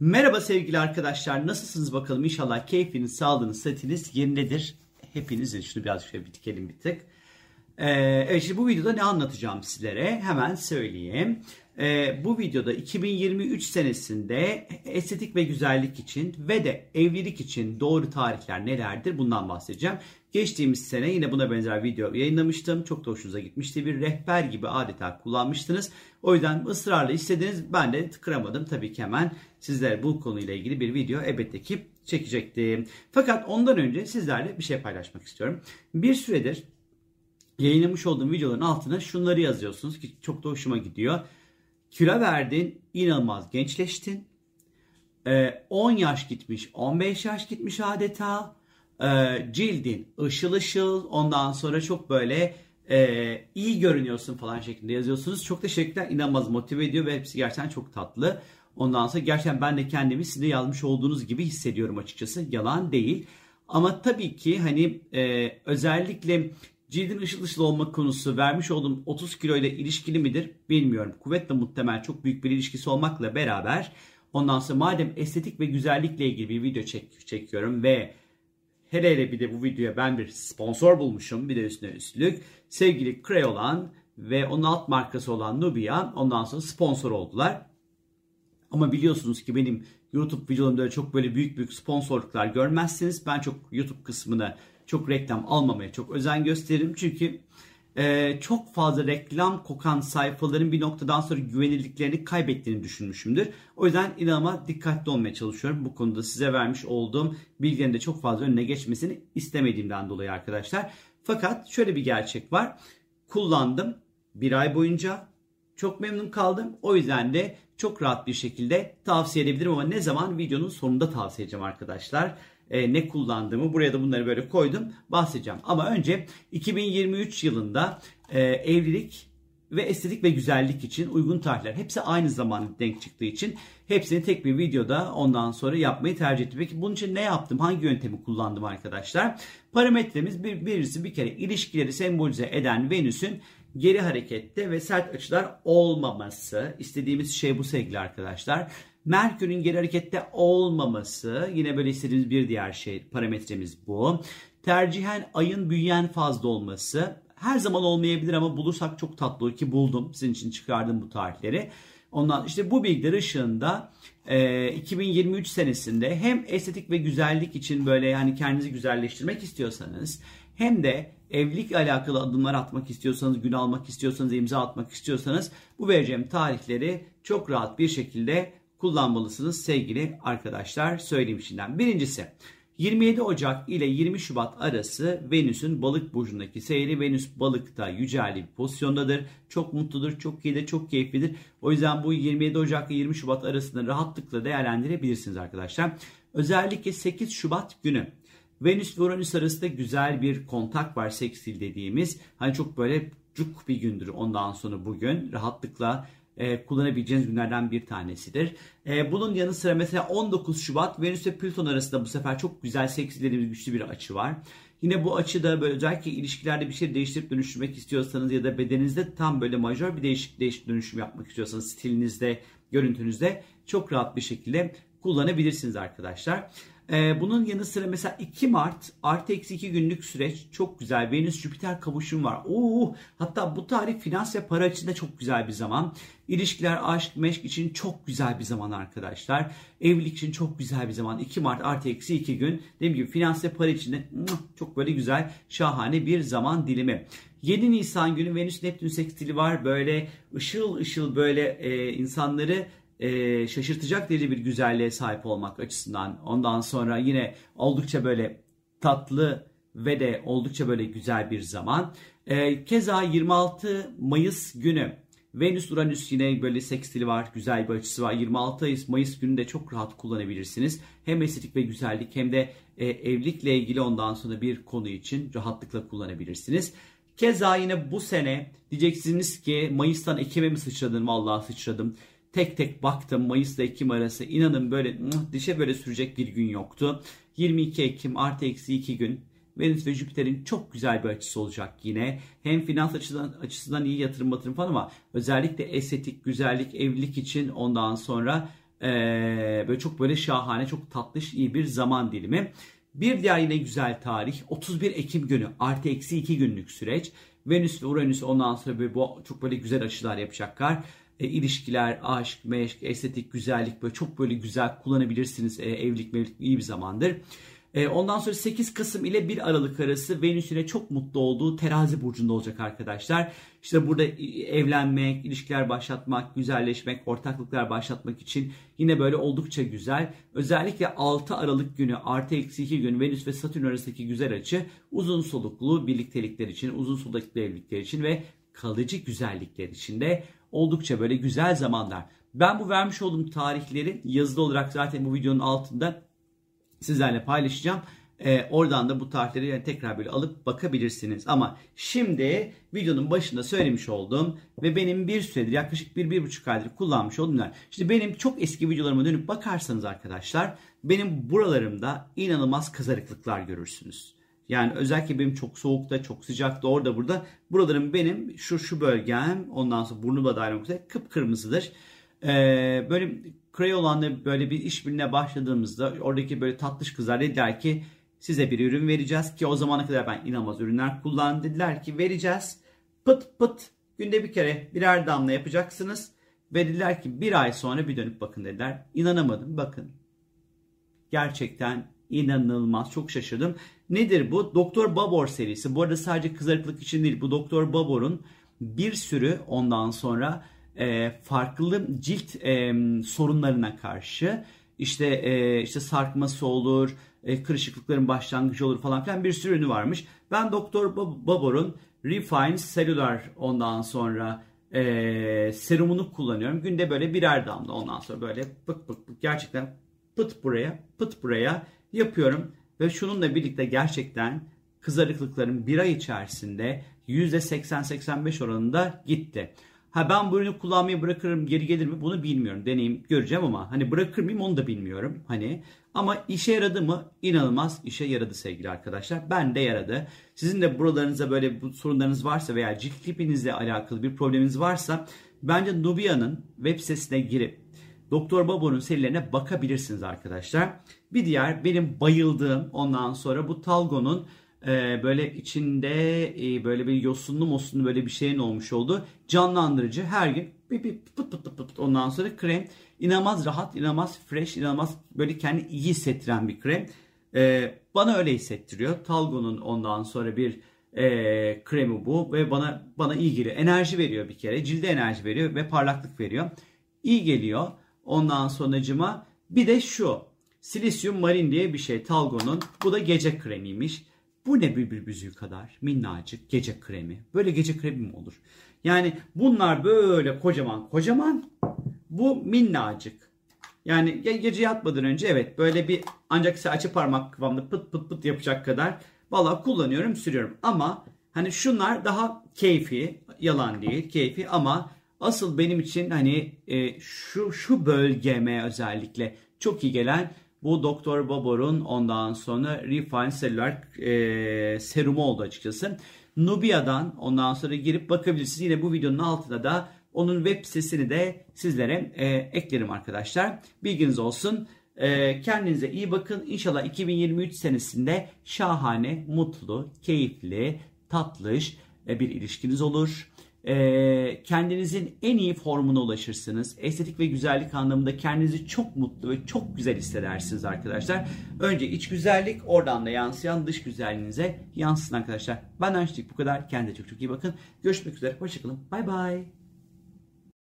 Merhaba sevgili arkadaşlar. Nasılsınız bakalım? İnşallah keyfiniz, sağlığınız, sıhhatiniz yerindedir. Hepinizin şunu biraz şöyle bir dikelim bir tık. Ee, evet şimdi bu videoda ne anlatacağım sizlere? Hemen söyleyeyim. Ee, bu videoda 2023 senesinde estetik ve güzellik için ve de evlilik için doğru tarihler nelerdir bundan bahsedeceğim. Geçtiğimiz sene yine buna benzer video yayınlamıştım. Çok da hoşunuza gitmişti. Bir rehber gibi adeta kullanmıştınız. O yüzden ısrarla istediniz. Ben de kıramadım. Tabii ki hemen sizlere bu konuyla ilgili bir video elbette ki çekecektim. Fakat ondan önce sizlerle bir şey paylaşmak istiyorum. Bir süredir yayınlamış olduğum videoların altına şunları yazıyorsunuz ki çok da hoşuma gidiyor. Kilo verdin, inanılmaz gençleştin. 10 yaş gitmiş, 15 yaş gitmiş adeta e, cildin ışıl ışıl ondan sonra çok böyle e, iyi görünüyorsun falan şeklinde yazıyorsunuz. Çok teşekkürler. İnanılmaz motive ediyor ve hepsi gerçekten çok tatlı. Ondan sonra gerçekten ben de kendimi sizde yazmış olduğunuz gibi hissediyorum açıkçası. Yalan değil. Ama tabii ki hani e, özellikle cildin ışıl ışıl olma konusu vermiş olduğum 30 kilo ile ilişkili midir bilmiyorum. Kuvvetle muhtemel çok büyük bir ilişkisi olmakla beraber ondan sonra madem estetik ve güzellikle ilgili bir video çek, çekiyorum ve Hele hele bir de bu videoya ben bir sponsor bulmuşum. Bir de üstüne üstlük. Sevgili Crayolan ve onun alt markası olan Nubia ondan sonra sponsor oldular. Ama biliyorsunuz ki benim YouTube videolarımda çok böyle büyük büyük sponsorluklar görmezsiniz. Ben çok YouTube kısmına çok reklam almamaya çok özen gösteririm. Çünkü e, çok fazla reklam kokan sayfaların bir noktadan sonra güvenilirliklerini kaybettiğini düşünmüşümdür. O yüzden inanılmaz dikkatli olmaya çalışıyorum. Bu konuda size vermiş olduğum bilgilerin de çok fazla önüne geçmesini istemediğimden dolayı arkadaşlar. Fakat şöyle bir gerçek var. Kullandım bir ay boyunca. Çok memnun kaldım. O yüzden de çok rahat bir şekilde tavsiye edebilirim ama ne zaman videonun sonunda tavsiye edeceğim arkadaşlar e, ne kullandığımı buraya da bunları böyle koydum bahsedeceğim. Ama önce 2023 yılında e, evlilik ve estetik ve güzellik için uygun tarihler hepsi aynı zaman denk çıktığı için hepsini tek bir videoda ondan sonra yapmayı tercih ettim. Peki bunun için ne yaptım? Hangi yöntemi kullandım arkadaşlar? Parametremiz bir, birisi bir kere ilişkileri sembolize eden Venüs'ün geri harekette ve sert açılar olmaması. İstediğimiz şey bu sevgili arkadaşlar. Merkür'ün geri harekette olmaması yine böyle istediğimiz bir diğer şey parametremiz bu. Tercihen ayın büyüyen fazla olması her zaman olmayabilir ama bulursak çok tatlı olur ki buldum. Sizin için çıkardım bu tarihleri. Ondan işte bu bilgiler ışığında e, 2023 senesinde hem estetik ve güzellik için böyle yani kendinizi güzelleştirmek istiyorsanız hem de evlilik alakalı adımlar atmak istiyorsanız, gün almak istiyorsanız, imza atmak istiyorsanız bu vereceğim tarihleri çok rahat bir şekilde kullanmalısınız sevgili arkadaşlar söyleyeyim şimdiden. Birincisi 27 Ocak ile 20 Şubat arası Venüs'ün balık burcundaki seyri. Venüs balıkta yücelli bir pozisyondadır. Çok mutludur, çok iyidir, çok keyiflidir. O yüzden bu 27 Ocak ile 20 Şubat arasında rahatlıkla değerlendirebilirsiniz arkadaşlar. Özellikle 8 Şubat günü Venüs ve Uranüs arasında güzel bir kontak var seksil dediğimiz. Hani çok böyle cuk bir gündür ondan sonra bugün rahatlıkla e, kullanabileceğiniz günlerden bir tanesidir. E, bunun yanı sıra mesela 19 Şubat Venüs ve Plüton arasında bu sefer çok güzel seksi dediğimiz güçlü bir açı var. Yine bu açıda böyle özellikle ilişkilerde bir şey değiştirip dönüştürmek istiyorsanız ya da bedeninizde tam böyle majör bir değişik değişik dönüşüm yapmak istiyorsanız stilinizde, görüntünüzde çok rahat bir şekilde kullanabilirsiniz arkadaşlar. Ee, bunun yanı sıra mesela 2 Mart artı eksi 2 günlük süreç çok güzel. Venüs Jüpiter kavuşum var. Oo, hatta bu tarih finans ve para için de çok güzel bir zaman. İlişkiler, aşk, meşk için çok güzel bir zaman arkadaşlar. Evlilik için çok güzel bir zaman. 2 Mart artı eksi 2 gün. Dediğim gibi finans ve para için de çok böyle güzel, şahane bir zaman dilimi. 7 Nisan günü Venüs Neptün sekstili var. Böyle ışıl ışıl böyle e, insanları e, şaşırtacak derece bir güzelliğe sahip olmak açısından. Ondan sonra yine oldukça böyle tatlı ve de oldukça böyle güzel bir zaman. E, keza 26 Mayıs günü Venüs Uranüs yine böyle sekstili var. Güzel bir açısı var. 26 Mayıs günü de çok rahat kullanabilirsiniz. Hem estetik ve güzellik hem de e, evlilikle ilgili ondan sonra bir konu için rahatlıkla kullanabilirsiniz. Keza yine bu sene diyeceksiniz ki Mayıs'tan Ekim'e mi sıçradın? Vallahi sıçradım. Tek tek baktım Mayıs ile Ekim arası inanın böyle dişe böyle sürecek bir gün yoktu. 22 Ekim artı eksi 2 gün Venüs ve Jüpiter'in çok güzel bir açısı olacak yine. Hem finans açısından, açısından iyi yatırım batırım falan ama özellikle estetik, güzellik, evlilik için ondan sonra Ee, böyle çok böyle şahane, çok tatlış, iyi bir zaman dilimi. Bir diğer yine güzel tarih 31 Ekim günü artı eksi 2 günlük süreç. Venüs ve Uranüs ondan sonra böyle bu çok böyle güzel açılar yapacaklar. E, ilişkiler, aşk, meşk, estetik, güzellik böyle çok böyle güzel kullanabilirsiniz. E, evlilik, mevlilik iyi bir zamandır. E, ondan sonra 8 Kasım ile 1 Aralık arası Venüs'üne çok mutlu olduğu terazi burcunda olacak arkadaşlar. İşte burada evlenmek, ilişkiler başlatmak, güzelleşmek, ortaklıklar başlatmak için yine böyle oldukça güzel. Özellikle 6 Aralık günü artı eksi 2 gün Venüs ve Satürn arasındaki güzel açı uzun soluklu birliktelikler için, uzun soluklu evlilikler için ve kalıcı güzellikler için de oldukça böyle güzel zamanlar. Ben bu vermiş olduğum tarihleri yazılı olarak zaten bu videonun altında sizlerle paylaşacağım. Ee, oradan da bu tarihleri yani tekrar böyle alıp bakabilirsiniz. Ama şimdi videonun başında söylemiş olduğum ve benim bir süredir yaklaşık bir, bir buçuk aydır kullanmış olduğum yer. İşte benim çok eski videolarıma dönüp bakarsanız arkadaşlar benim buralarımda inanılmaz kızarıklıklar görürsünüz. Yani özellikle benim çok soğukta, çok sıcakta, orada burada. Buralarım benim şu şu bölgem, ondan sonra burnu da dahil olmak üzere kıpkırmızıdır. Ee, böyle Crayolan'la böyle bir işbirliğine başladığımızda oradaki böyle tatlış kızlar dediler ki size bir ürün vereceğiz ki o zamana kadar ben inanılmaz ürünler kullandım. Dediler ki vereceğiz pıt pıt günde bir kere birer damla yapacaksınız. Ve dediler ki bir ay sonra bir dönüp bakın dediler. İnanamadım bakın. Gerçekten inanılmaz çok şaşırdım. Nedir bu? Doktor Babor serisi. Bu arada sadece kızarıklık için değil. Bu Doktor Babor'un bir sürü ondan sonra e, farklı cilt e, sorunlarına karşı işte e, işte sarkması olur, e, kırışıklıkların başlangıcı olur falan filan bir sürü ürünü varmış. Ben Doktor Babor'un Refine Cellular ondan sonra e, serumunu kullanıyorum. Günde böyle birer damla ondan sonra böyle pıt pıt pıt gerçekten pıt buraya pıt buraya yapıyorum. Ve şununla birlikte gerçekten kızarıklıklarım bir ay içerisinde %80-85 oranında gitti. Ha ben bu ürünü kullanmayı bırakırım geri gelir mi bunu bilmiyorum. Deneyim göreceğim ama hani bırakır mıyım onu da bilmiyorum. Hani ama işe yaradı mı? İnanılmaz işe yaradı sevgili arkadaşlar. Ben de yaradı. Sizin de buralarınızda böyle bu sorunlarınız varsa veya cilt tipinizle alakalı bir probleminiz varsa bence Nubia'nın web sitesine girip Doktor Babo'nun serilerine bakabilirsiniz arkadaşlar. Bir diğer benim bayıldığım ondan sonra bu Talgo'nun e, böyle içinde e, böyle bir yosunlu mosunlu böyle bir şeyin olmuş oldu. Canlandırıcı her gün bir, bir pıt pıt pıt pıt ondan sonra krem. inanılmaz rahat, inanılmaz fresh, inanılmaz böyle kendi iyi hissettiren bir krem. E, bana öyle hissettiriyor. Talgo'nun ondan sonra bir e, kremi bu ve bana bana iyi geliyor. Enerji veriyor bir kere. Cilde enerji veriyor ve parlaklık veriyor. İyi geliyor. Ondan sonracıma bir de şu. Silisyum marin diye bir şey Talgo'nun. Bu da gece kremiymiş. Bu ne bülbül büzüğü kadar minnacık gece kremi. Böyle gece kremi mi olur? Yani bunlar böyle kocaman kocaman. Bu minnacık. Yani gece yatmadan önce evet böyle bir ancak ise açı parmak kıvamında pıt pıt pıt yapacak kadar valla kullanıyorum sürüyorum. Ama hani şunlar daha keyfi yalan değil keyfi ama asıl benim için hani e, şu şu bölgeme özellikle çok iyi gelen bu Doktor Babor'un ondan sonra Refine Cellular e, serumu oldu açıkçası. Nubia'dan ondan sonra girip bakabilirsiniz. Yine bu videonun altında da onun web sitesini de sizlere e, eklerim arkadaşlar. Bilginiz olsun. E, kendinize iyi bakın. İnşallah 2023 senesinde şahane, mutlu, keyifli, tatlış e, bir ilişkiniz olur e, kendinizin en iyi formuna ulaşırsınız. Estetik ve güzellik anlamında kendinizi çok mutlu ve çok güzel hissedersiniz arkadaşlar. Önce iç güzellik oradan da yansıyan dış güzelliğinize yansısın arkadaşlar. Benden şimdilik bu kadar. Kendinize çok çok iyi bakın. Görüşmek üzere. Hoşçakalın. Bay bay.